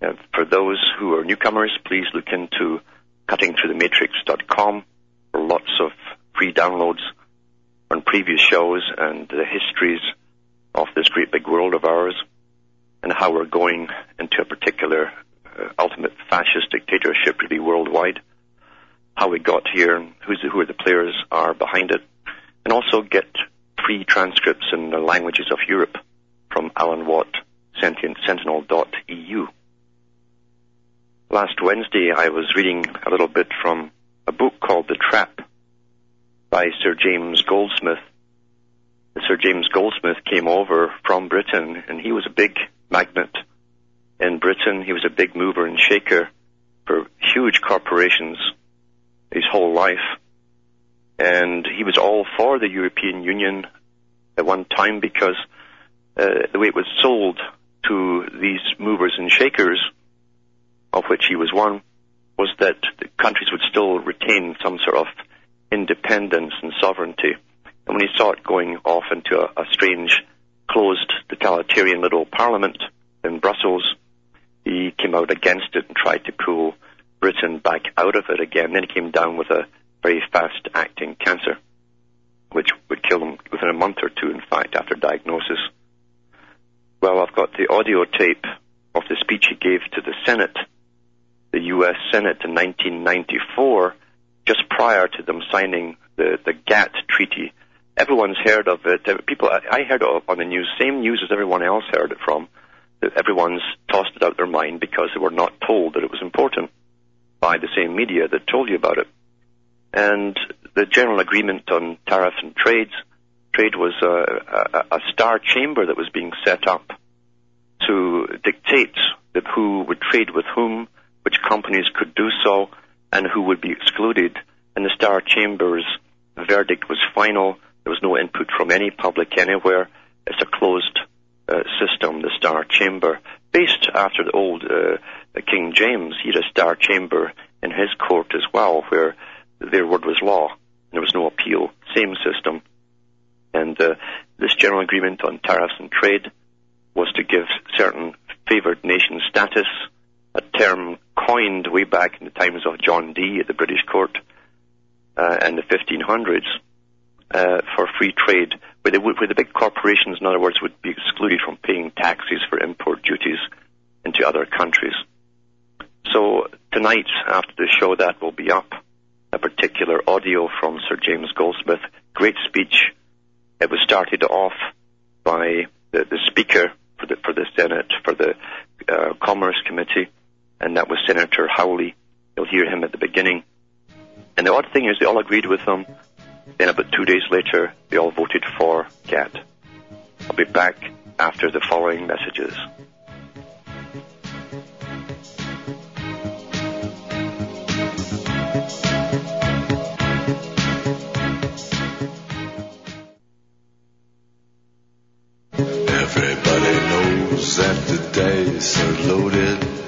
For those who are newcomers, please look into cuttingthroughthematrix.com for lots of free downloads on previous shows and the histories of this great big world of ours and how we're going into a particular uh, ultimate fascist dictatorship really worldwide how we got here, who's who are the players are behind it, and also get free transcripts in the languages of Europe from Alan Watt, Sentient Sentinel.eu. Last Wednesday, I was reading a little bit from a book called The Trap by Sir James Goldsmith. Sir James Goldsmith came over from Britain, and he was a big magnet in Britain. He was a big mover and shaker for huge corporations his whole life. And he was all for the European Union at one time because uh, the way it was sold to these movers and shakers, of which he was one, was that the countries would still retain some sort of independence and sovereignty. And when he saw it going off into a, a strange, closed, totalitarian little parliament in Brussels, he came out against it and tried to pull Britain back out of it again. Then he came down with a very fast acting cancer, which would kill him within a month or two, in fact, after diagnosis. Well, I've got the audio tape of the speech he gave to the Senate, the U.S. Senate in 1994, just prior to them signing the, the GATT treaty. Everyone's heard of it. People, I heard it on the news, same news as everyone else heard it from. Everyone's tossed it out their mind because they were not told that it was important by the same media that told you about it. And the general agreement on tariffs and trades, trade was a, a, a star chamber that was being set up to dictate that who would trade with whom, which companies could do so, and who would be excluded. And the star chamber's verdict was final. There was no input from any public anywhere. It's a closed uh, system, the star chamber, based after the old uh, King James. He had a star chamber in his court as well, where their word was law. There was no appeal. Same system. And uh, this general agreement on tariffs and trade was to give certain favored nation status, a term coined way back in the times of John Dee at the British court uh, in the 1500s uh, for free trade, where, they would, where the big corporations, in other words, would be excluded from paying taxes for import duties into other countries. So tonight, after the show, that will be up. A particular audio from Sir James Goldsmith. Great speech. It was started off by the, the speaker for the for the Senate for the uh, Commerce Committee, and that was Senator Howley. You'll hear him at the beginning. And the odd thing is, they all agreed with him. Then about two days later, they all voted for GATT. I'll be back after the following messages. Everybody knows that the dice are loaded.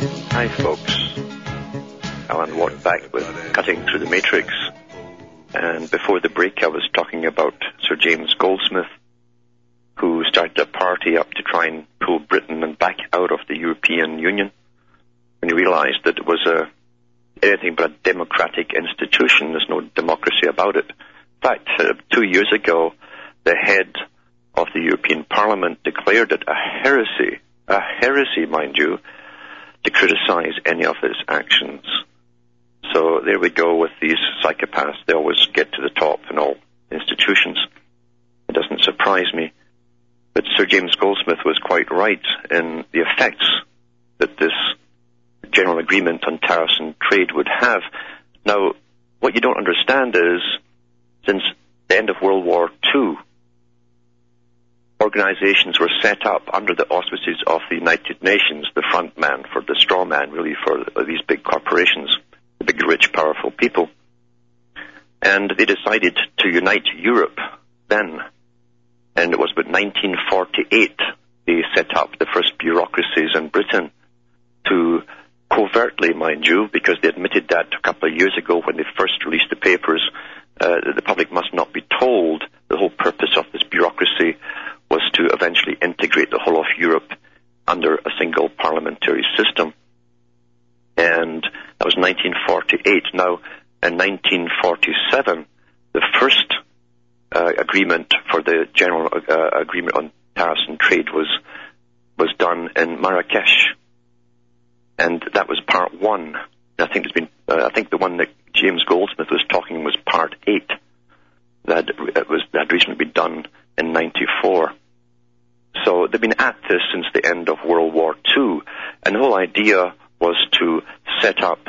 Hi, folks. Alan Watt back with Cutting Through the Matrix. And before the break, I was talking about Sir James Goldsmith, who started a party up to try and pull Britain and back out of the European Union when he realized that it was a anything but a democratic institution. There's no democracy about it. In fact, uh, two years ago, the head of the European Parliament declared it a heresy, a heresy, mind you, to criticize any of his actions. So there we go with these psychopaths. They always get to the top in all institutions. It doesn't surprise me. But Sir James Goldsmith was quite right in the effects that this general agreement on tariffs and trade would have. Now, what you don't understand is, since the end of World War II, organizations were set up under the auspices of the United Nations, the front man for the straw man, really, for these big corporations, the big, rich, powerful people. And they decided to unite Europe then. And it was about 1948 they set up the first bureaucracies in Britain to covertly, mind you, because they admitted that a couple of years ago when they first released the papers, uh, the public must not be told the whole purpose of this bureaucracy was to eventually integrate the whole of Europe under a single parliamentary system. And that was 1948. Now, in 1947, the first uh, agreement for the general uh, agreement on tariffs and trade was was done in Marrakesh, and that was part one. I think it's been. Uh, I think the one that James Goldsmith was talking was part eight. That it was that recently been done in '94. They've been at this since the end of World War II, and the whole idea was to set up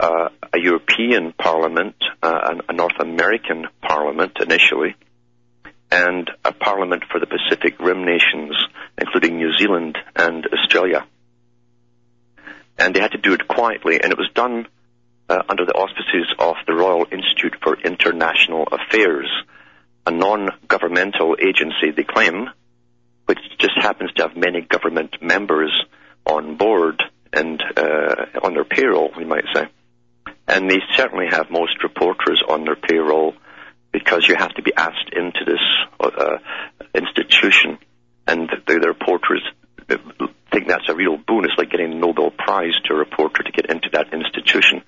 uh, a European Parliament, uh, a North American Parliament initially, and a Parliament for the Pacific Rim nations, including New Zealand and Australia. And they had to do it quietly, and it was done uh, under the auspices of the Royal Institute for International Affairs, a non-governmental agency, they claim, which just happens to have many government members on board and uh, on their payroll, we might say. And they certainly have most reporters on their payroll because you have to be asked into this uh, institution, and the, the reporters think that's a real boon. It's like getting a Nobel Prize to a reporter to get into that institution.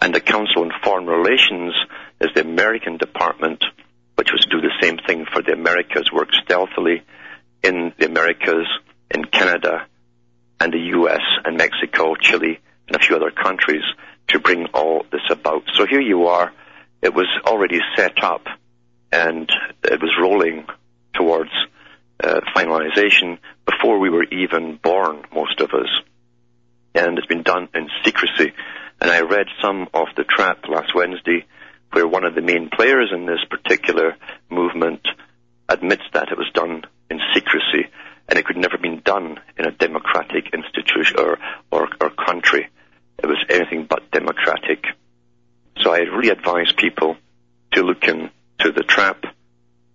And the Council on Foreign Relations is the American department, which was to do the same thing for the Americas, work stealthily in the Americas, in Canada, and the U.S. and Mexico, Chile, and a few other countries to bring all this about. So here you are. It was already set up and it was rolling towards uh, finalization before we were even born, most of us. And it's been done in secrecy. And I read some of the trap last Wednesday where one of the main players in this particular movement admits that it was done in secrecy and it could never been done in a democratic institution or, or, or country. It was anything but democratic. So I really advise people to look into The Trap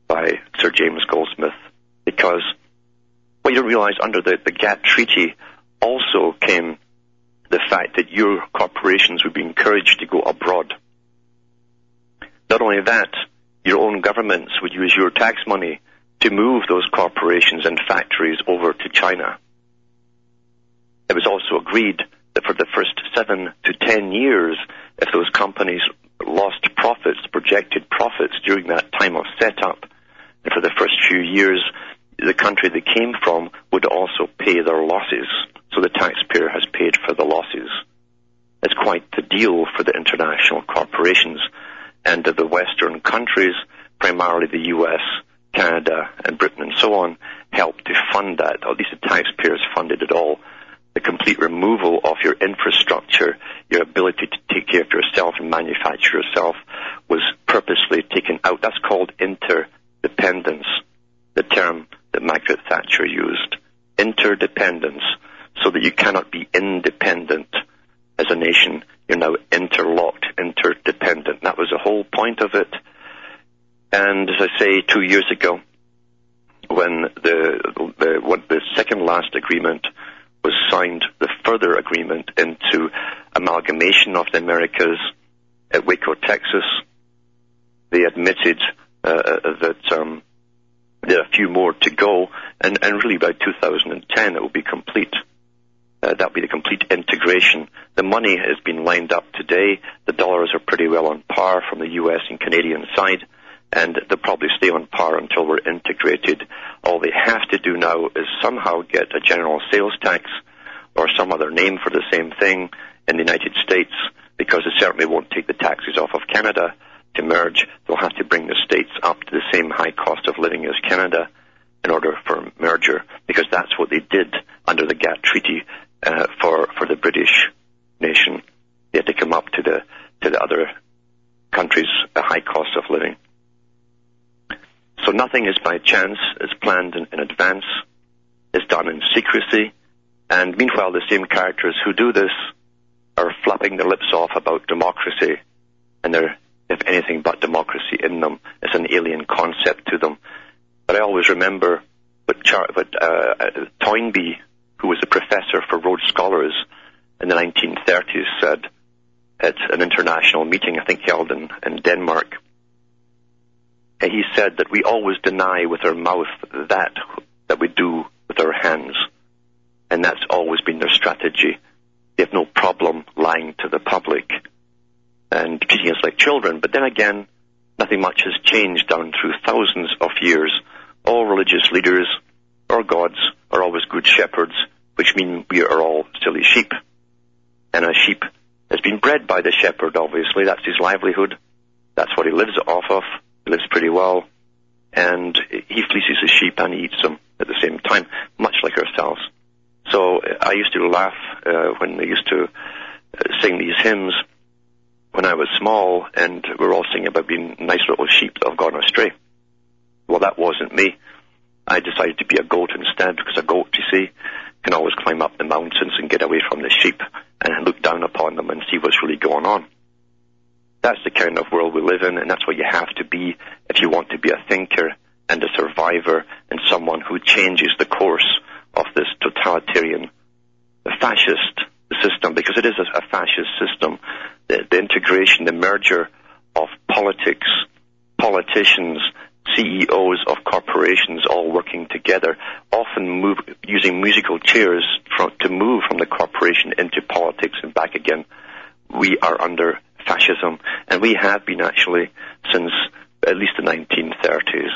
by Sir James Goldsmith because what you don't realize under the, the GATT treaty also came the fact that your corporations would be encouraged to go abroad. Not only that, your own governments would use your tax money to move those corporations and factories over to China. It was also agreed that for the first seven to ten years, if those companies lost profits, projected profits during that time of setup, and for the first few years, the country they came from would also pay their losses. So the taxpayer has paid for the losses. It's quite the deal for the international corporations and the Western countries, primarily the US, Canada, and Britain, and so on, helped to fund that. or At least the taxpayers funded it all. The complete removal of your infrastructure, your ability to take care of yourself and manufacture yourself, was purposely taken out. That's called interdependence. The term that Margaret Thatcher used. Interdependence, so that you cannot be independent as a nation. You're now interlocked, interdependent. That was the whole point of it. And as I say, two years ago, when the the, what the second last agreement was signed, the further agreement into amalgamation of the Americas at Waco, Texas, they admitted uh, that um, there are a few more to go, and, and really by 2010 it will be complete. Uh, that'll be the complete integration. The money has been lined up today. The dollars are pretty well on par from the US and Canadian side, and they'll probably stay on par until we're integrated. All they have to do now is somehow get a general sales tax or some other name for the same thing in the United States, because it certainly won't take the taxes off of Canada to merge. They'll have to bring the states up to the same high cost of living as Canada in order for merger, because that's what they did under the GATT treaty uh, for for the British nation. They had to come up to the to the other countries' high cost of living. So nothing is by chance. It's planned in, in advance. It's done in secrecy. And meanwhile, the same characters who do this are flapping their lips off about democracy, and they're, if anything but democracy in them. It's an alien concept to them. But I always remember what, Char- what uh, Toynbee, who was a professor for Rhodes Scholars in the 1930s, said at an international meeting, I think held in, in Denmark. He said that we always deny with our mouth that that we do with our hands. And that's always been their strategy. They have no problem lying to the public and treating us like children. But then again, nothing much has changed down through thousands of years. All religious leaders or gods are always good shepherds, which mean we are all silly sheep. And a sheep has been bred by the shepherd, obviously. That's his livelihood. That's what he lives off of. Lives pretty well. And he fleeces his sheep and he eats them at the same time, much like ourselves. So uh, I used to laugh uh, when they used to uh, sing these hymns when I was small, and we were all singing about being nice little sheep that have gone astray. Well, that wasn't me. I decided to be a goat instead, because a goat, you see, can always climb up the mountains and get away from the sheep and look down upon them and see what's really going on. That's the kind of world we live in, and that's what you have to be if you want to be a thinker and a survivor and someone who changes the course of this totalitarian, fascist system, because it is a, fascist system. The, the integration, the merger of politics, politicians, CEOs of corporations all working together, often move, using musical chairs from, to move from the corporation into politics and back again. We are under fascism, and we have been actually since at least the 1930s.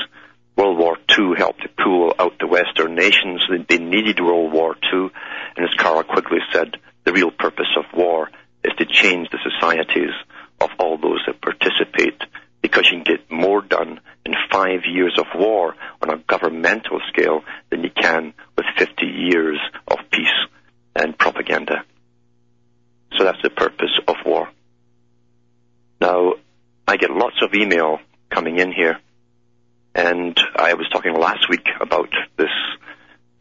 World War II helped to pull out the Western nations. They needed World War II, and as Carroll Quigley said, the real purpose of war is to change the societies of all those that participate because you can get more done in five years of war on a governmental scale than you can with 50 years of peace and propaganda. So that's the purpose of war. Now, I get lots of email coming in here, and I was talking last week about this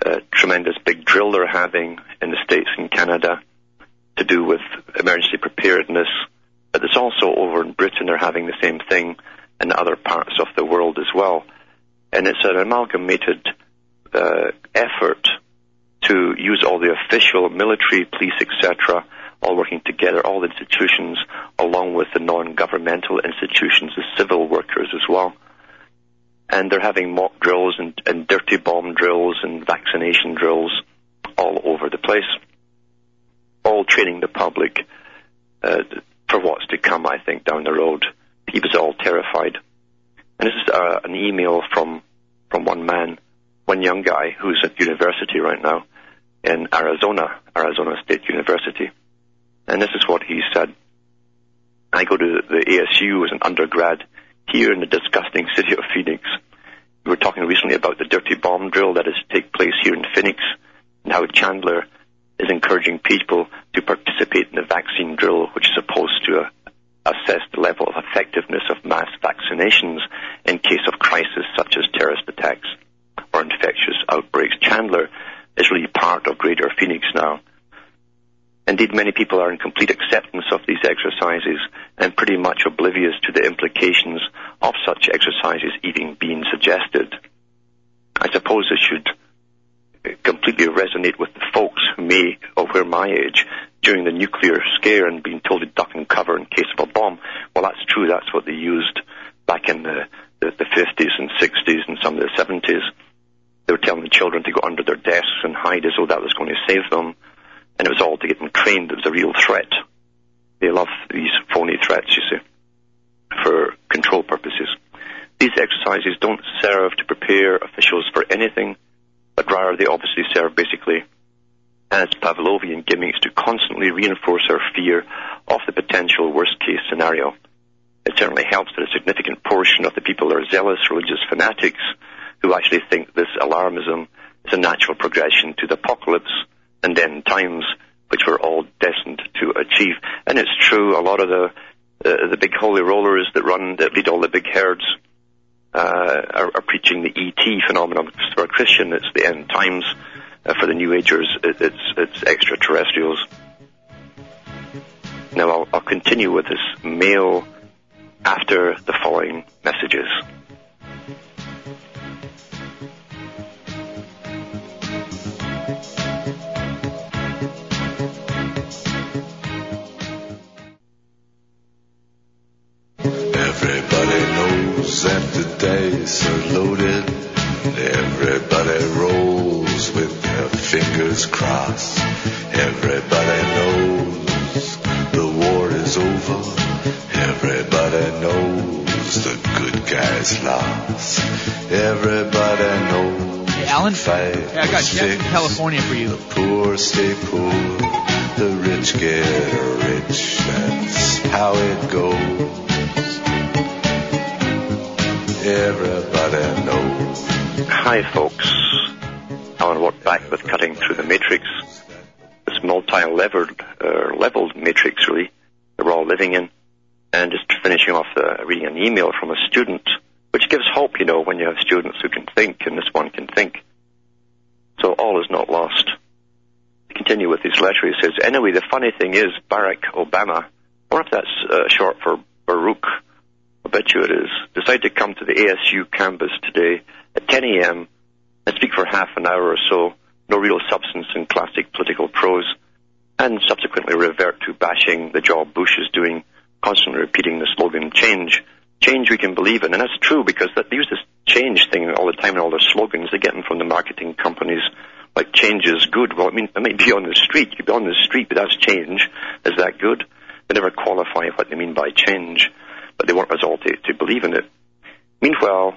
uh, tremendous big drill they're having in the States and Canada to do with emergency preparedness. But it's also over in Britain, they're having the same thing in other parts of the world as well. And it's an amalgamated uh, effort to use all the official military, police, etc., all working together, all institutions, along with the non-governmental institutions, the civil workers as well. And they're having mock drills and, and dirty bomb drills and vaccination drills all over the place, all training the public uh, for what's to come, I think, down the road. Was all terrified. And this is uh, an email from, from one man, one young guy who's at university right now in Arizona, Arizona State University. And this is what he said. I go to the ASU as an undergrad here in the disgusting city of Phoenix. We were talking recently about the dirty bomb drill that is to take place here in Phoenix and how Chandler is encouraging people to participate in the vaccine drill, which is supposed to uh, assess the level of effectiveness of mass vaccinations in case of crisis such as terrorist attacks. or infectious outbreaks. Chandler is really part of Greater Phoenix now. Indeed, many people are in complete acceptance of these exercises and pretty much oblivious to the implications of such exercises even being suggested. I suppose this should completely resonate with the folks who may or were my age during the nuclear scare and being told to duck and cover in case of a bomb. Well, that's true. That's what they used back in the, the, the 50s and 60s and some of the 70s. They were telling the children to go under their desks and hide as though that was going to save them. And it was all to get them trained. It was a real threat. They love these phony threats, you see, for control purposes. These exercises don't serve to prepare officials for anything, but rather they obviously serve basically as Pavlovian gimmicks to constantly reinforce our fear of the potential worst case scenario. It certainly helps that a significant portion of the people are zealous religious fanatics who actually think this alarmism is a natural progression to the apocalypse and end times, which we're all destined to achieve. And it's true, a lot of the uh, the big holy rollers that run that lead all the big herds uh, are, are, preaching the ET phenomenon. For a Christian, it's the end times. Uh, for the New Agers, it, it's it's extraterrestrials. Now I'll, I'll continue with this mail after the following messages. Dice are loaded. Everybody rolls with their fingers crossed. Everybody knows the war is over. Everybody knows the good guys lost. Everybody knows. Hey, Alan? fight Hey, I got Jeff from. California for you. The poor stay poor. The rich get rich. That's how it goes. Everybody knows. Hi, folks. Alan Watt back with Cutting Through the Matrix. This multi-leveled uh, leveled matrix, really, that we're all living in. And just finishing off uh, reading an email from a student, which gives hope, you know, when you have students who can think, and this one can think. So all is not lost. To continue with his letter, he says, anyway, the funny thing is, Barack Obama, or if that's uh, short for Baruch, I bet you it is, decided to come to the ASU campus today at 10 a.m. and speak for half an hour or so, no real substance in classic political prose, and subsequently revert to bashing the job Bush is doing, constantly repeating the slogan, change, change we can believe in. And that's true because they use this change thing all the time in all their slogans. They get them from the marketing companies like change is good. Well, I mean, it might be on the street. You could be on the street, but that's change. Is that good? They never qualify what they mean by change but they want us all to, to believe in it. Meanwhile,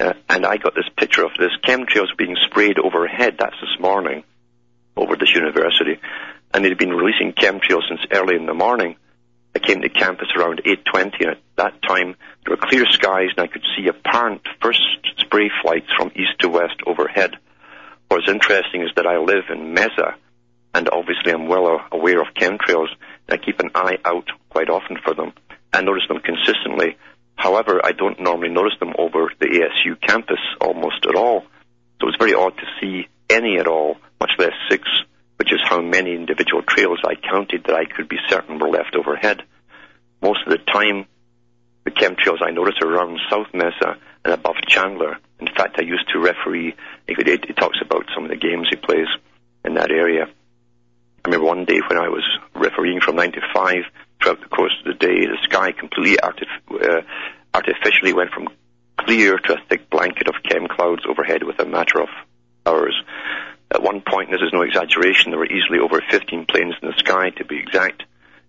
uh, and I got this picture of this chemtrails being sprayed overhead. That's this morning over this university, and they'd been releasing chemtrails since early in the morning. I came to campus around 8:20, and at that time there were clear skies, and I could see apparent first spray flights from east to west overhead. What's interesting is that I live in Mesa, and obviously I'm well aware of chemtrails, and I keep an eye out quite often for them. I notice them consistently. However, I don't normally notice them over the ASU campus almost at all. So it's very odd to see any at all, much less six, which is how many individual trails I counted that I could be certain were left overhead. Most of the time, the chemtrails I notice are around South Mesa and above Chandler. In fact, I used to referee, it, talks about some of the games he plays in that area. I remember one day when I was refereeing from 9 to 5, throughout the course of the day, the sky completely artif- uh, artificially went from clear to a thick blanket of chem clouds overhead with a matter of hours. At one point, this is no exaggeration, there were easily over 15 planes in the sky, to be exact.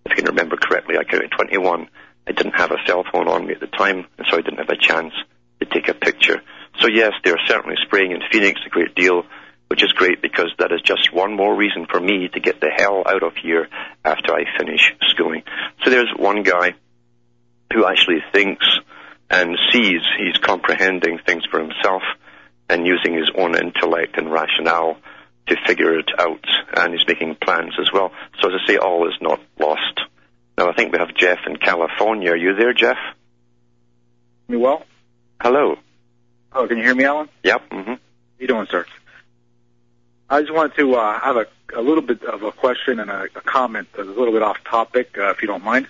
If I can remember correctly, I counted 21. I didn't have a cell phone on me at the time, and so I didn't have a chance to take a picture. So yes, they are certainly spraying in Phoenix a great deal, which is great because that is just one more reason for me to get the hell out of here after I finish schooling. So there's one guy who actually thinks and sees he's comprehending things for himself and using his own intellect and rationale to figure it out, and he's making plans as well. So as I say, all is not lost. Now I think we have Jeff in California. Are you there, Jeff? Me well? Hello. Oh, can you hear me, Alan? Yep. hmm How you doing, sir? I just wanted to uh, have a, a little bit of a question and a, a comment that's a little bit off topic, uh, if you don't mind.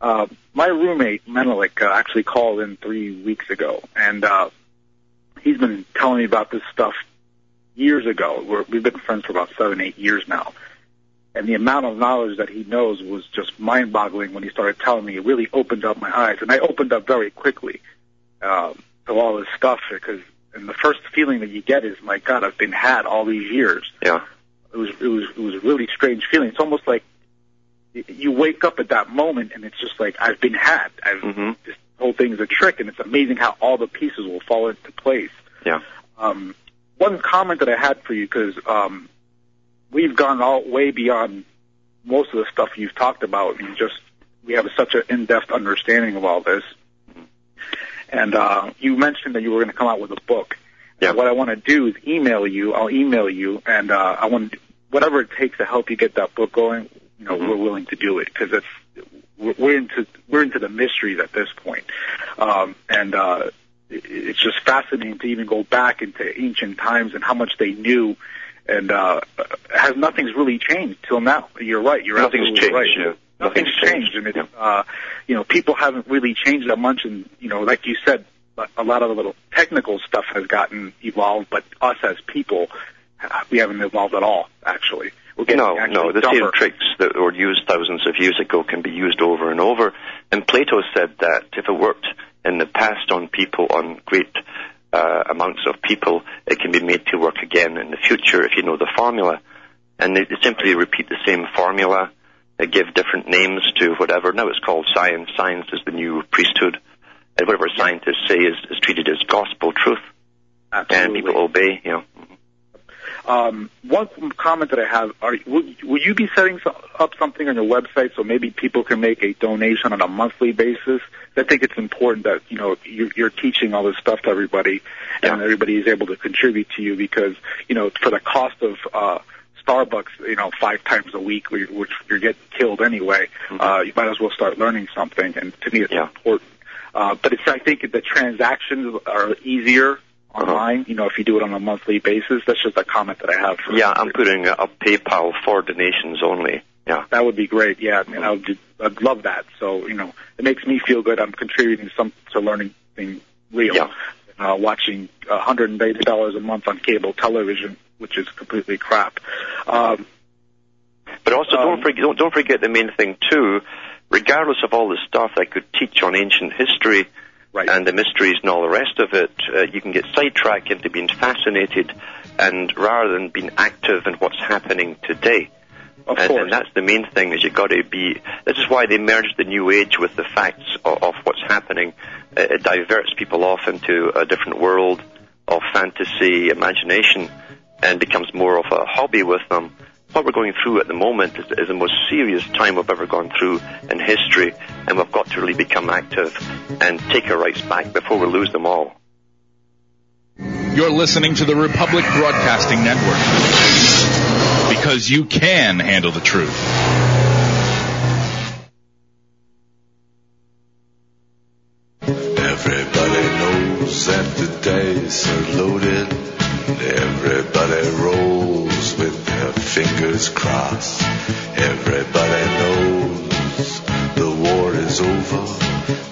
Uh, my roommate, Menelik, uh, actually called in three weeks ago, and uh, he's been telling me about this stuff years ago. We're, we've been friends for about seven, eight years now. And the amount of knowledge that he knows was just mind-boggling when he started telling me. It really opened up my eyes, and I opened up very quickly um, to all this stuff because and the first feeling that you get is, my God, I've been had all these years. Yeah. It was it was it was a really strange feeling. It's almost like you wake up at that moment and it's just like I've been had. I've Mhm. this whole thing is a trick, and it's amazing how all the pieces will fall into place. Yeah. Um, one comment that I had for you because um, we've gone all way beyond most of the stuff you've talked about, and just we have such an in-depth understanding of all this. And uh, you mentioned that you were going to come out with a book. Yeah. And what I want to do is email you. I'll email you, and uh, I want whatever it takes to help you get that book going. You know, Mhm. we're willing to do it because it's we're we're into we're into the mysteries at this point. Um, and uh, it's just fascinating to even go back into ancient times and how much they knew. And uh, has nothing's really changed till now. You're right. You're Nothing's absolutely changed, right. yeah. Nothing's changed, and it's uh, you know people haven't really changed that much. And you know, like you said, a- lot of the little technical stuff has gotten evolved, but us as people, uh, we haven't evolved at all. Actually, we're getting No, actually no. The dumber. same tricks that were used thousands of years ago can be used over and over. And Plato said that if it worked in the past on people, on great uh, amounts of people, it can be made to work again in the future if you know the formula. And they simply repeat the same formula. They give different names to whatever. Now it's called science. Science is the new priesthood. And whatever scientists say is, is treated as gospel truth. And people obey, you know. Um, one comment that I have: Are will, will you be setting so, up something on your website so maybe people can make a donation on a monthly basis? I think it's important that you know you're, you're teaching all this stuff to everybody, and everybody is able to contribute to you because you know for the cost of uh, Starbucks, you know, five times a week, which you're getting killed anyway. Uh, you might as well start learning something, and to me, it's Yeah. important. Uh, but it's I think the transactions are easier online. You know, if you do it on a monthly basis, that's just a comment that I have. For Yeah, I'm putting a PayPal for donations only. Yeah. that would be great. Yeah, and I would, I'd love that. So you know, it makes me feel good. I'm contributing some to learning thing real. Yeah. Uh, watching $180 a month on cable television, which is completely crap. Um, But also, Um, don't forget don't, don't forget the main thing too. Regardless of all the stuff I could teach on ancient history right. and the mysteries and all the rest of it, uh, you can get sidetracked into being fascinated, and rather than being active in what's happening today. Of and, course. and that's the main thing is you've got to be. This is why they merged the new age with the facts of, of what's happening. It, it diverts people off into a different world of fantasy, imagination, and becomes more of a hobby with them. What we're going through at the moment is, is the most serious time we've ever gone through in history, and we've got to really become active and take our rights back before we lose them all. You're listening to the Republic Broadcasting Network. Because you can handle the truth. Everybody knows that the dice are loaded. Everybody rolls with their fingers crossed. Everybody knows the war is over.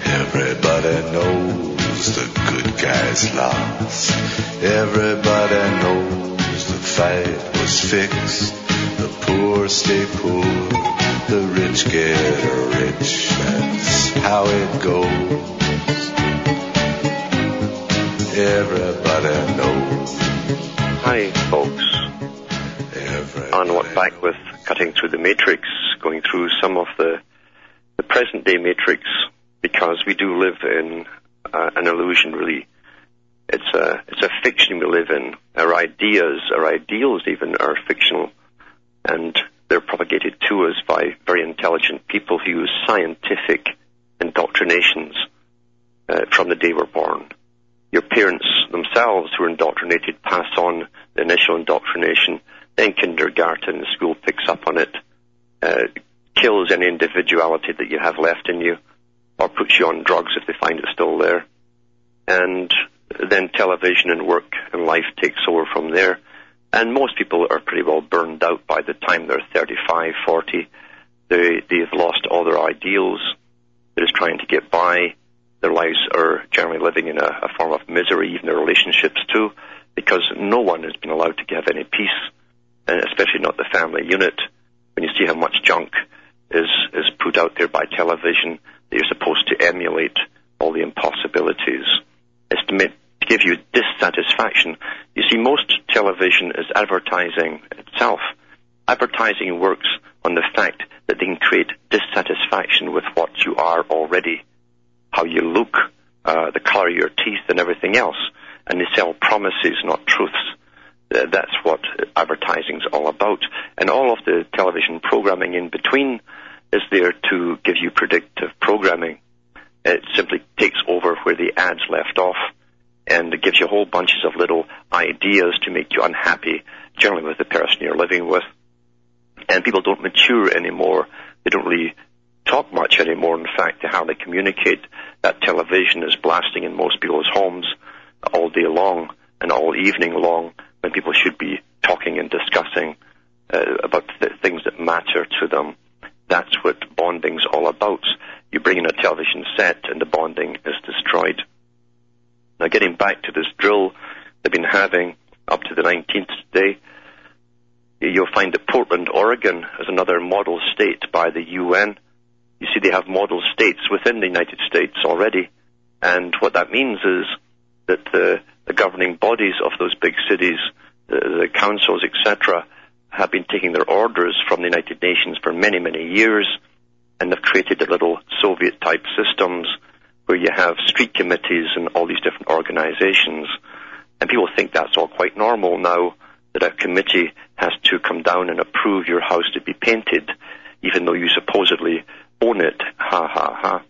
Everybody knows the good guys lost. Everybody knows the fight was fixed. The poor stay poor. The rich get rich. That's how it goes. Everybody knows. Hi, folks. Everybody Alan Watt back with cutting through the matrix, going through some of the the present day matrix, because we do live in uh, an illusion. Really, it's a it's a fiction we live in. Our ideas, our ideals, even are fictional, and they're propagated to us by very intelligent people who use scientific indoctrinations uh, from the day we're born. Your parents themselves, who are indoctrinated, pass on the initial indoctrination then kindergarten, school picks up on it, uh, kills any individuality that you have left in you, or puts you on drugs if they find it still there. And then television and work and life takes over from there. And most people are pretty well burned out by the time they're 35, 40. They, they've lost all their ideals. They're just trying to get by. Their lives are generally living in a, a form of misery, even their relationships too, because no one has been allowed to have any peace, and especially not the family unit. When you see how much junk is, is put out there by television that you're supposed to emulate all the impossibilities. It's to, make, give you dissatisfaction. You see, most television is advertising itself. Advertising works on the fact that they can create dissatisfaction with what you are already, how you look, uh, the color of your teeth, and everything else. And they sell promises, not truths. Uh, that's what advertising's all about. And all of the television programming in between is there to give you predictive programming. It simply takes over where the ads left off and it gives you whole bunches of little ideas to make you unhappy, generally with the person you're living with. And people don't mature anymore. They don't really talk much anymore. In fact, how they communicate, that television is blasting in most people's homes all day long and all evening long when people should be talking and discussing uh, about the things that matter to them. That's what bonding's all about. You bring in a television set and the bonding is destroyed. Now getting back to this drill they've been having up to the 19th day, you'll find that Portland, Oregon is another model state by the UN. You see they have model states within the United States already. And what that means is that the, the governing bodies of those big cities, the, the councils, etc., have been taking their orders from the United Nations for many, many years, and they've created a little Soviet-type systems where you have street committees and all these different organizations. And people think that's all quite normal now that a committee has to come down and approve your house to be painted, even though you supposedly own it. Ha ha ha.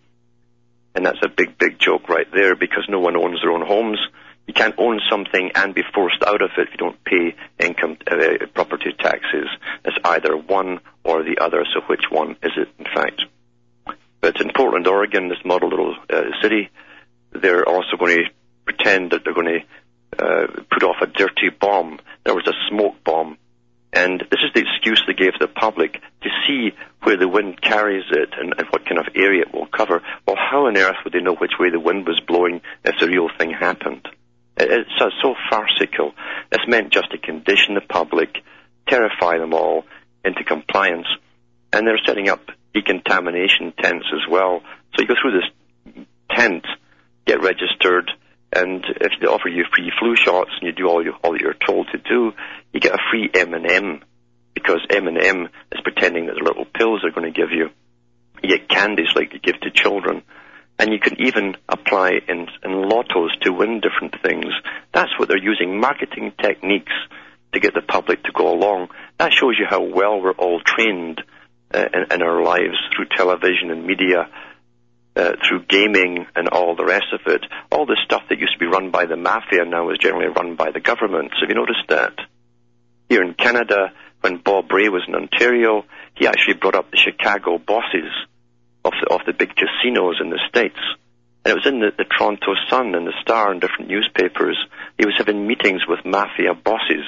And that's a big, big joke right there because no one owns their own homes. You can't own something and be forced out of it if you don't pay income uh, property taxes. It's either one or the other. So which one is it, in fact? But in Portland, Oregon, this model little uh, city, they're also going to pretend that they're going to uh, put off a dirty bomb. There was a smoke bomb. And this is the excuse they gave the public to see where the wind carries it and, and what kind of area it will cover. Well, how on earth would they know which way the wind was blowing if the real thing happened? It's so, so farcical. It's meant just to condition the public, terrify them all into compliance. And they're setting up decontamination tents as well. So you go through this tent, get registered, and if they offer you free flu shots and you do all, you, all you're told to do, you get a free M&M because M&M is pretending that the little pills they're going to give you. You get candies like you give to children. And you can even apply in, in lottos to win different things. That's what they're using, marketing techniques to get the public to go along. That shows you how well we're all trained uh, in, in our lives through television and media, uh, through gaming and all the rest of it. All the stuff that used to be run by the mafia now is generally run by the government. So have you noticed that? Here in Canada, when Bob Rae was in Ontario, he actually brought up the Chicago bosses of the, of the big casinos in the States. And it was in the, the Toronto Sun and the Star and different newspapers. He was having meetings with mafia bosses.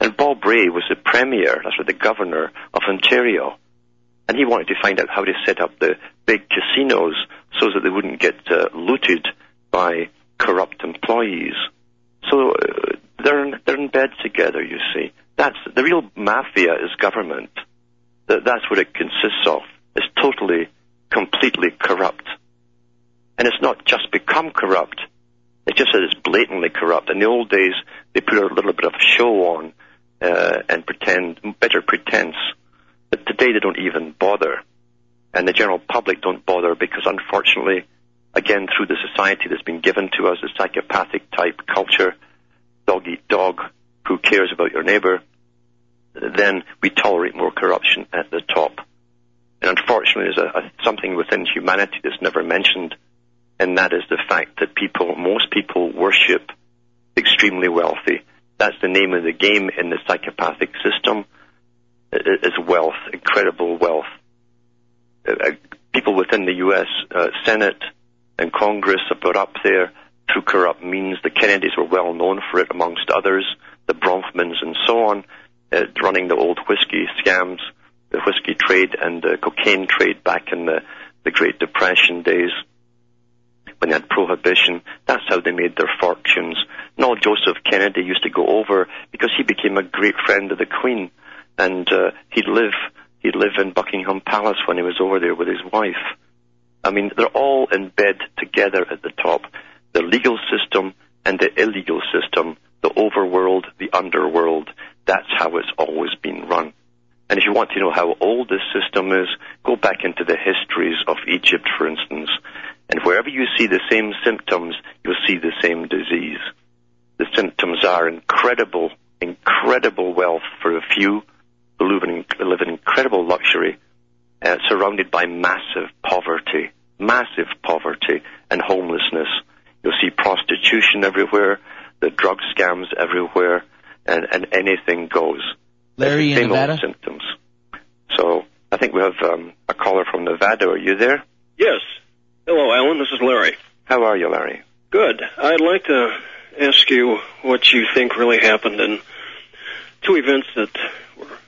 And Bob Rae was the premier, that's what the governor of Ontario. And he wanted to find out how to set up the big casinos so that they wouldn't get uh, looted by corrupt employees. So uh, they're in, they're in bed together, you see. That's the real mafia is government. That, that's what it consists of. It's totally completely corrupt. And it's not just become corrupt, it's just that it's blatantly corrupt. In the old days, they put a little bit of show on uh, and pretend, better pretense. But today they don't even bother. And the general public don't bother because unfortunately, again, through the society that's been given to us, the psychopathic type culture, dog eat dog, who cares about your neighbor, then we tolerate more corruption at the top. And unfortunately, there's a, a, something within humanity that's never mentioned, and that is the fact that people, most people worship extremely wealthy. That's the name of the game in the psychopathic system, is wealth, incredible wealth. Uh, uh, people within the U.S. Uh, Senate and Congress have put up there through corrupt means. The Kennedys were well known for it, amongst others, the Bronfmans and so on, uh, running the old whiskey scams, the whiskey trade and the cocaine trade back in the, the Great Depression days when they had prohibition. That's how they made their fortunes. No, Joseph Kennedy used to go over because he became a great friend of the Queen, and uh, he'd live he'd live in Buckingham Palace when he was over there with his wife. I mean, they're all in bed together at the top. The legal system and the illegal system, the overworld, the underworld. That's how it's always been run. And if you want to know how old this system is, go back into the histories of Egypt, for instance. And wherever you see the same symptoms, you'll see the same disease. The symptoms are incredible, incredible wealth for a few who live in, live in incredible luxury, uh, surrounded by massive poverty, massive poverty and homelessness. You'll see prostitution everywhere, the drug scams everywhere, and, and anything goes. Larry It's in same Nevada. symptoms. So I think we have um, a caller from Nevada. Are you there? Yes. Hello, Alan. This is Larry. How are you, Larry? Good. I'd like to ask you what you think really happened in two events that were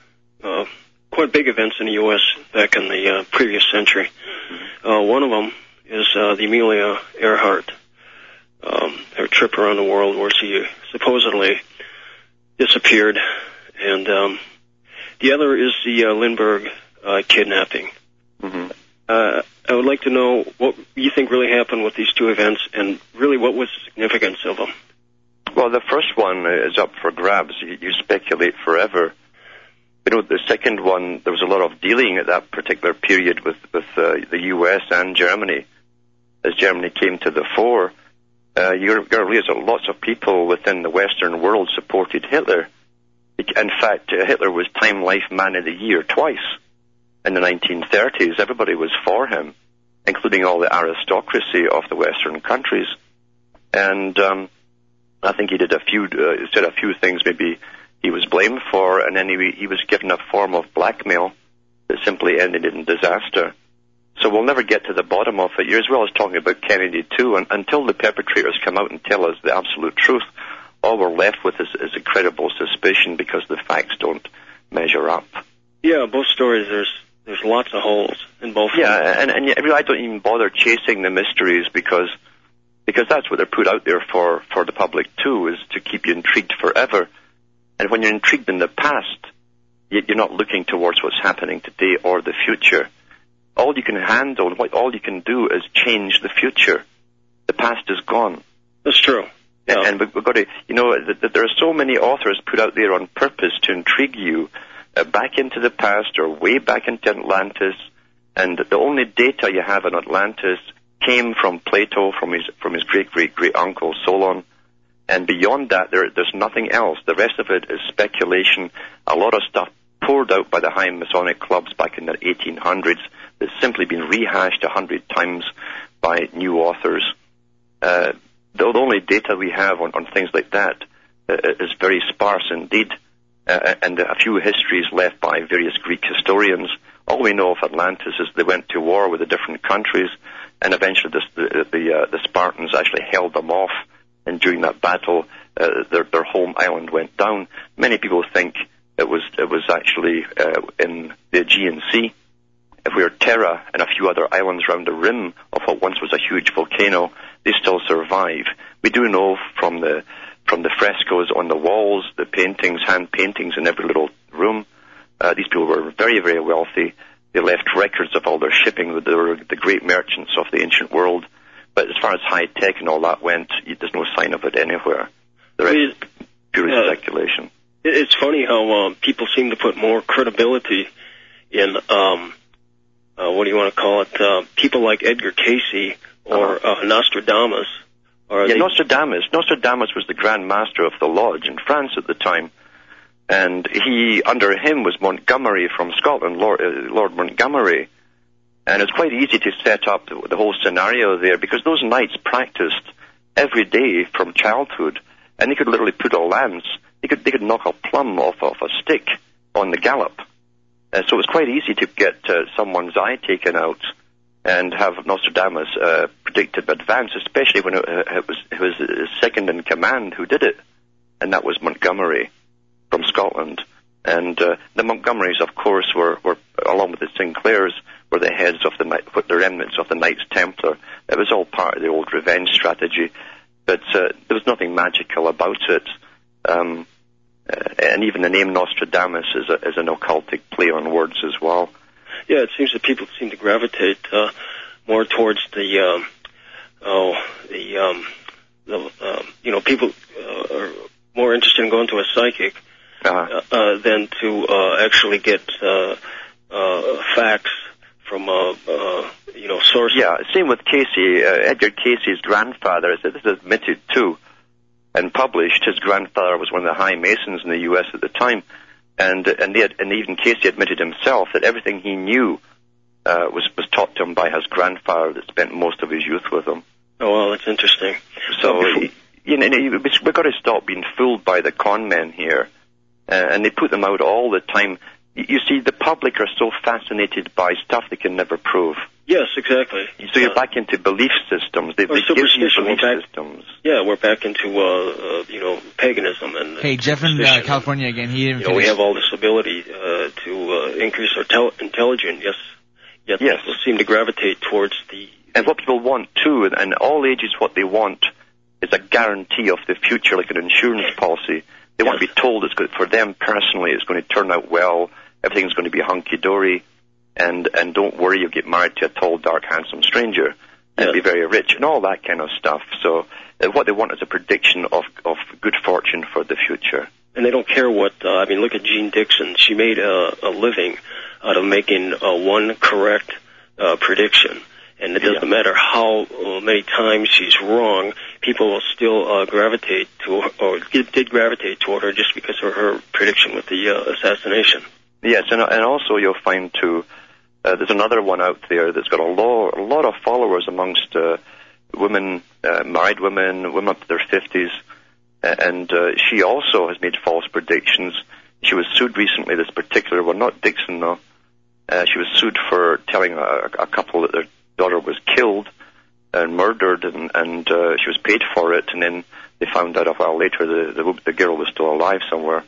uh, quite big events in the U.S. back in the uh, previous century. Uh, one of them is uh, the Amelia Earhart, um, her trip around the world where she supposedly disappeared, and um, the other is the uh, Lindbergh uh, kidnapping. hmm Uh, I would like to know what you think really happened with these two events, and really what was the significance of them. Well, the first one is up for grabs. You, you speculate forever. You know, the second one, there was a lot of dealing at that particular period with, with uh, the U.S. and Germany. As Germany came to the fore, uh, you're going to realize that lots of people within the Western world supported Hitler. In fact, uh, Hitler was Time Life Man of the Year twice in the 1930s. Everybody was for him, including all the aristocracy of the Western countries. And um, I think he did a few, uh, said a few things maybe he was blamed for, and then he, he was given a form of blackmail that simply ended in disaster. So we'll never get to the bottom of it. You're as well as talking about Kennedy too, and until the perpetrators come out and tell us the absolute truth, all we're left with is, is a credible suspicion because the facts don't measure up. Yeah, both stories. There's there's lots of holes in both. Yeah, and, and yet I don't even bother chasing the mysteries because because that's what they're put out there for for the public too, is to keep you intrigued forever. And when you're intrigued in the past, you're not looking towards what's happening today or the future. All you can handle, what all you can do is change the future. The past is gone. That's true. Yeah. And we- we've got to, you know, th- th- there are so many authors put out there on purpose to intrigue you uh, back into the past or way back into Atlantis. And the only data you have on Atlantis came from Plato, from his from his great great great uncle Solon. And beyond that, there, there's nothing else. The rest of it is speculation. A lot of stuff poured out by the high Masonic clubs back in the 1800s that's simply been rehashed a hundred times by new authors. Uh, the, only data we have on, on things like that uh, is very sparse indeed, uh, and a few histories left by various Greek historians. All we know of Atlantis is they went to war with the different countries, and eventually the the, uh, the Spartans actually held them off, and during that battle, uh, their their home island went down. Many people think it was it was actually uh, in the Aegean Sea where Thera and a few other islands around the rim of what once was a huge volcano, they still survive. We do know from the from the frescoes on the walls, the paintings, hand paintings in every little room. Uh, these people were very, very wealthy. They left records of all their shipping. They were the great merchants of the ancient world. But as far as high tech and all that went, there's no sign of it anywhere. The rest is purely Yeah. speculation. It's funny how um, people seem to put more credibility in um, uh, what do you want to call it? Uh, people like Edgar Cayce or uh, Nostradamus. Or Yeah, the- Nostradamus. Nostradamus was the Grand Master of the Lodge in France at the time, and he under him was Montgomery from Scotland, Lord, uh, Lord Montgomery, and it's quite easy to set up the, the whole scenario there because those knights practiced every day from childhood, and they could literally put a lance, they could they could knock a plum off of a stick on the gallop, uh, so it was quite easy to get uh, someone's eye taken out and have Nostradamus uh, predicted advance, especially when it, uh, it was it was his second in command who did it, and that was Montgomery from Scotland. And uh, the Montgomerys, of course, were, were along with the Sinclairs, were the heads of the the remnants of the Knights Templar. It was all part of the old revenge strategy, but uh, there was nothing magical about it. Um, and even the name Nostradamus is, a, is an occultic play on words as well. Yeah, it seems that people seem to gravitate uh, more towards the um, oh the um, the um, you know people uh, are more interested in going to a psychic Uh, uh, uh, than to uh, actually get uh, uh, facts from uh, uh, you know sources. Yeah, same with Cayce. Uh, Edgar Cayce's grandfather, this is admitted too, and published. His grandfather was one of the high masons in the U.S. at the time, and and, they had, and even Cayce admitted himself that everything he knew uh, was was taught to him by his grandfather that spent most of his youth with him. Oh, well, that's interesting. So Well, you know, we've got to stop being fooled by the con men here, uh, and they put them out all the time. You see, the public are so fascinated by stuff they can never prove. Yes, exactly. So you're Uh, back into belief systems. They, Or they give you belief we're back- systems. Yeah, we're back into uh, uh, you know paganism and Hey, Jeff in uh. California again. He didn't You know, we have all this ability uh, to uh, increase our tel- intelligence. Yes, yet Yes. people seem to gravitate towards the. And what people want too, and, and all ages, what they want is a guarantee of the future, like an insurance policy. They want to be told it's good for them personally. It's going to turn out well. Everything's going to be hunky dory, and and don't worry, you'll get married to a tall, dark, handsome stranger and Yes. be very rich and all that kind of stuff. So uh, what they want is a prediction of of good fortune for the future. And they don't care what. Uh, I mean, look at Jeane Dixon. She made a, a living out of making uh, one correct uh, prediction. And it doesn't matter how uh, many times she's wrong, people will still uh, gravitate to her, or did, did gravitate toward her just because of her prediction with the uh, assassination. Yes, and and also you'll find too. Uh, there's another one out there that's got a lot, a lot of followers amongst uh, women, uh, married women, women up to their fifties, and uh, she also has made false predictions. She was sued recently. This particular one, not Dixon though. Uh, she was sued for telling a, a couple that their daughter was killed and murdered, and and uh, she was paid for it. And then they found out a while later the the, the girl was still alive somewhere.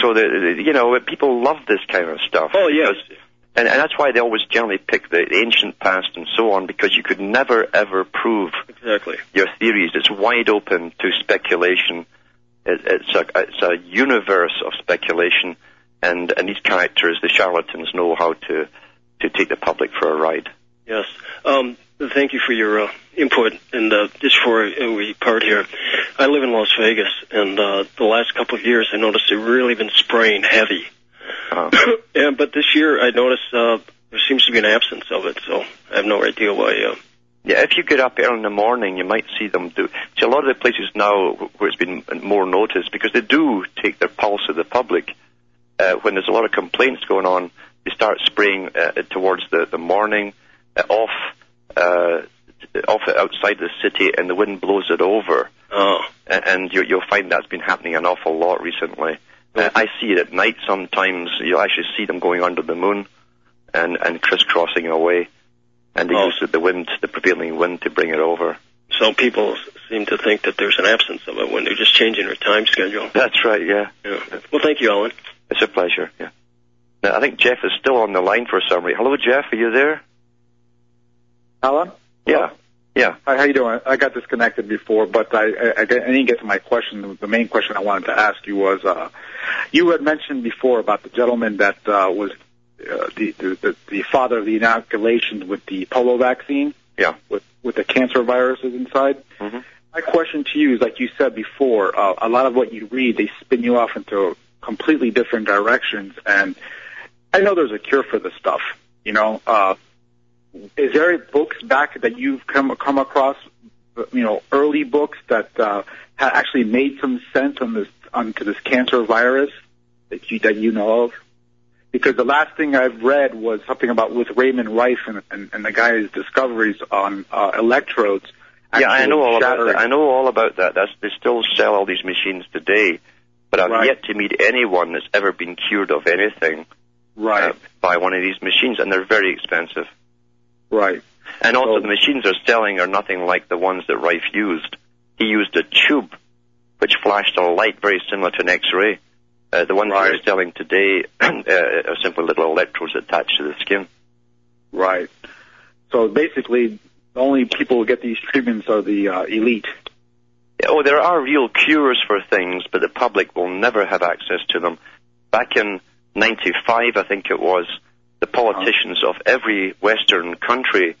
So the, the you know people love this kind of stuff. Oh yes, and, and that's why they always generally pick the ancient past and so on because you could never ever prove exactly. your theories. It's wide open to speculation. It, it's a it's a universe of speculation, and and these characters, the charlatans, know how to to take the public for a ride. Yes. Um, thank you for your uh, input. And uh, just before uh, we part here, I live in Las Vegas, and uh, the last couple of years I noticed they've really been spraying heavy. Uh, yeah, but this year I noticed uh, there seems to be an absence of it, so I have no idea why. Uh, Yeah, if you get up early in the morning, you might see them do. See, a lot of the places now where it's been more noticed because they do take their pulse of the public. Uh, when there's a lot of complaints going on, they start spraying uh, towards the the morning, uh, off uh, off outside the city, and the wind blows it over. oh, A- and you, you'll find that's been happening an awful lot recently. Uh, I see it at night sometimes. You'll actually see them going under the moon and, and crisscrossing away. And they Oh. use the wind, the prevailing wind, to bring it over. so people seem to think that there's an absence of it when they're just changing their time schedule. That's right, yeah. Yeah. Well, thank you, Alan. It's a pleasure, yeah. Now, I think Jeff is still on the line for a summary. Hello, Jeff, are you there? Alan? Yeah. Yeah. Hi, how you doing? I got disconnected before, but I, I, I didn't get to my question. The main question I wanted to ask you was, uh, you had mentioned before about the gentleman that uh, was uh, the, the, the the father of the inoculation with the polio vaccine. Yeah. With with the cancer viruses inside. hmm My question to you is, like you said before, uh, a lot of what you read, they spin you off into completely different directions. And I know there's a cure for this stuff. You know, uh, is there books back that you've come come across? You know, early books that uh, actually made some sense on this onto this cancer virus that you that you know of. Because the last thing I've read was something about with Raymond Rife and, and, and the guy's discoveries on uh, electrodes. Yeah, I know all about that. I know all about that. That's, they still sell all these machines today. But I've Right. yet to meet anyone that's ever been cured of anything Right, uh, by one of these machines, and they're very expensive. Right. And also, So- the machines they're selling are nothing like the ones that Rife used. He used a tube which flashed a light very similar to an X-ray. Uh, the ones Right. they're selling today uh, are simply little electrodes attached to the skin. Right. So basically, the only people who get these treatments are the uh, elite. Oh, there are real cures for things, but the public will never have access to them. Back in 95, I think it was, the politicians of every Western country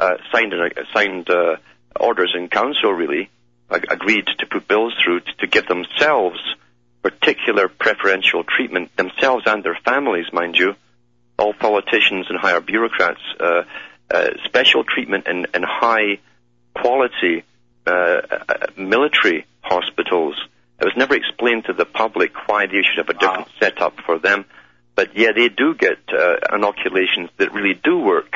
uh, signed, an, signed uh, orders in council, really, ag- agreed to put bills through to, to give themselves particular preferential treatment, themselves and their families, mind you, all politicians and higher bureaucrats, uh, uh, special treatment in, in high quality uh, uh, military hospitals. It was never explained to the public why they should have a different setup for them. But yeah, they do get uh, inoculations that really do work.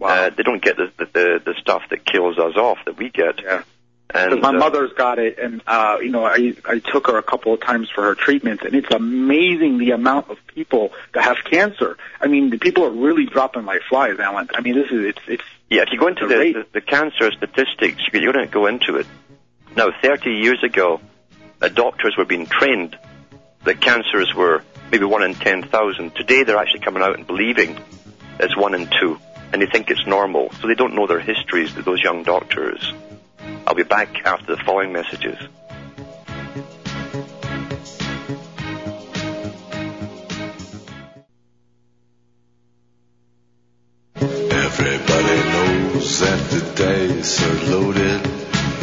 Uh, they don't get the, the the stuff that kills us off that we get. Yeah. And Because my uh, mother's got it, and uh, you know, I I took her a couple of times for her treatments, and it's amazing the amount of people that have cancer. I mean, the people are really dropping like flies, Alan. I mean, this is it's it's Yeah, if you go into The the, the, the cancer statistics, you you don't go into it. Now, 30 years ago, uh, doctors were being trained that cancers were maybe 1 in 10,000. Today, they're actually coming out and believing it's 1 in 2, and they think it's normal. So they don't know their histories, those young doctors. I'll be back after the following messages. Everybody knows that the dice are loaded.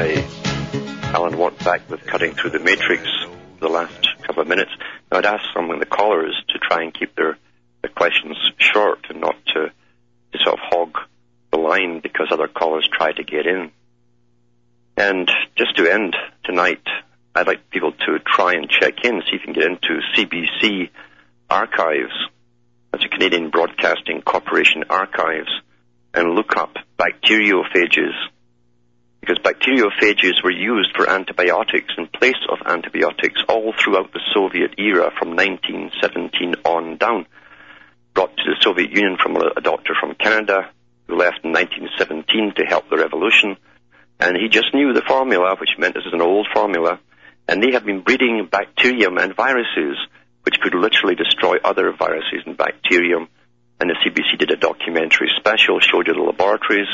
Hi, Alan Watt back with Cutting Through the Matrix the last couple of minutes. Now, I'd ask some of the callers to try and keep their, their questions short and not to, to sort of hog the line because other callers try to get in. And just to end tonight, I'd like people to try and check in, see if you can get into CBC archives. That's a Canadian Broadcasting Corporation archives and look up bacteriophages because bacteriophages were used for antibiotics in place of antibiotics all throughout the Soviet era from 1917 on down. Brought to the Soviet Union from a, a doctor from Canada who left in 1917 to help the revolution. And he just knew the formula, which meant this is an old formula. And they have been breeding bacterium and viruses, which could literally destroy other viruses and bacterium. And the CBC did a documentary special, showed you the laboratories,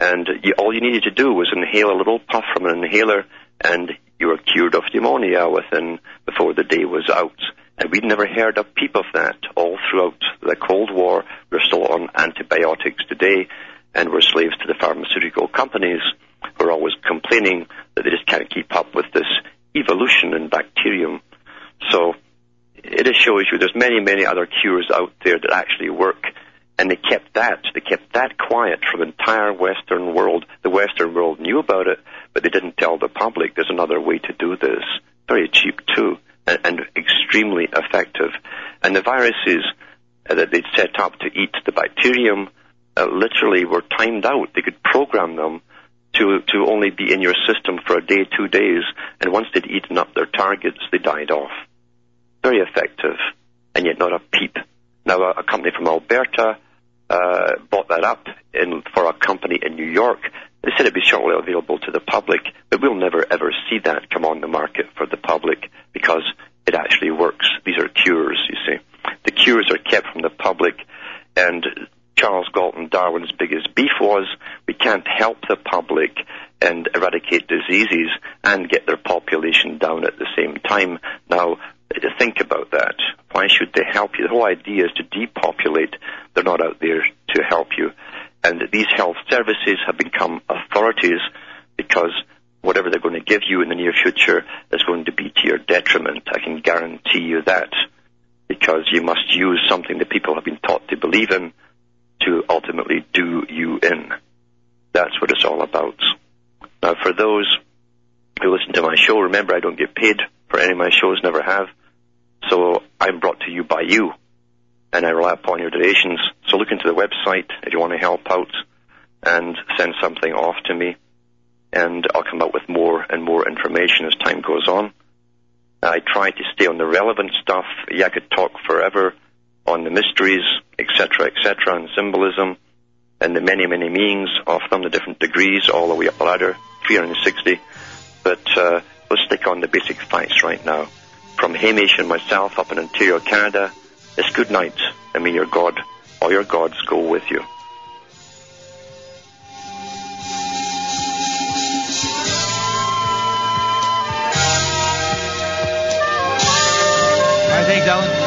and you, all you needed to do was inhale a little puff from an inhaler, and you were cured of pneumonia within before the day was out. And we'd never heard a peep of that all throughout the Cold War. We're still on antibiotics today, and we're slaves to the pharmaceutical companies who are always complaining that they just can't keep up with this evolution in bacterium. So it just shows you there's many, many other cures out there that actually work. And they kept that, they kept that quiet from the entire Western world. The Western world knew about it, but they didn't tell the public there's another way to do this. Very cheap too, and, and extremely effective. And the viruses uh, that they'd set up to eat the bacterium uh, literally were timed out. They could program them to, to only be in your system for a day, two days, and once they'd eaten up their targets, they died off very effective, and yet not a peep. Now, a, a company from Alberta uh, bought that up in, for a company in New York. They said it'd be shortly available to the public, but we'll never ever see that come on the market for the public because it actually works. These are cures, you see. The cures are kept from the public, and Charles Galton Darwin's biggest beef was we can't help the public and eradicate diseases and get their population down at the same time. Now, think about that. Why should they help you? The whole idea is to depopulate. They're not out there to help you. And these health services have become authorities because whatever they're going to give you in the near future is going to be to your detriment. I can guarantee you that because you must use something that people have been taught to believe in to ultimately do you in. That's what it's all about. Now, for those who listen to my show, remember I don't get paid for any of my shows, never have. So I'm brought to you by you, and I rely upon your donations. So look into the website if you want to help out and send something off to me, and I'll come up with more and more information as time goes on. I try to stay on the relevant stuff. Yeah, I could talk forever on the mysteries, etc., etc., and symbolism, and the many, many meanings of them, the different degrees, all the way up the ladder, 360. But uh, let's stick on the basic facts right now. From Hamish and myself up in Ontario, Canada, it's good night, and may your God, all your gods, go with you. All right, thanks, Alan.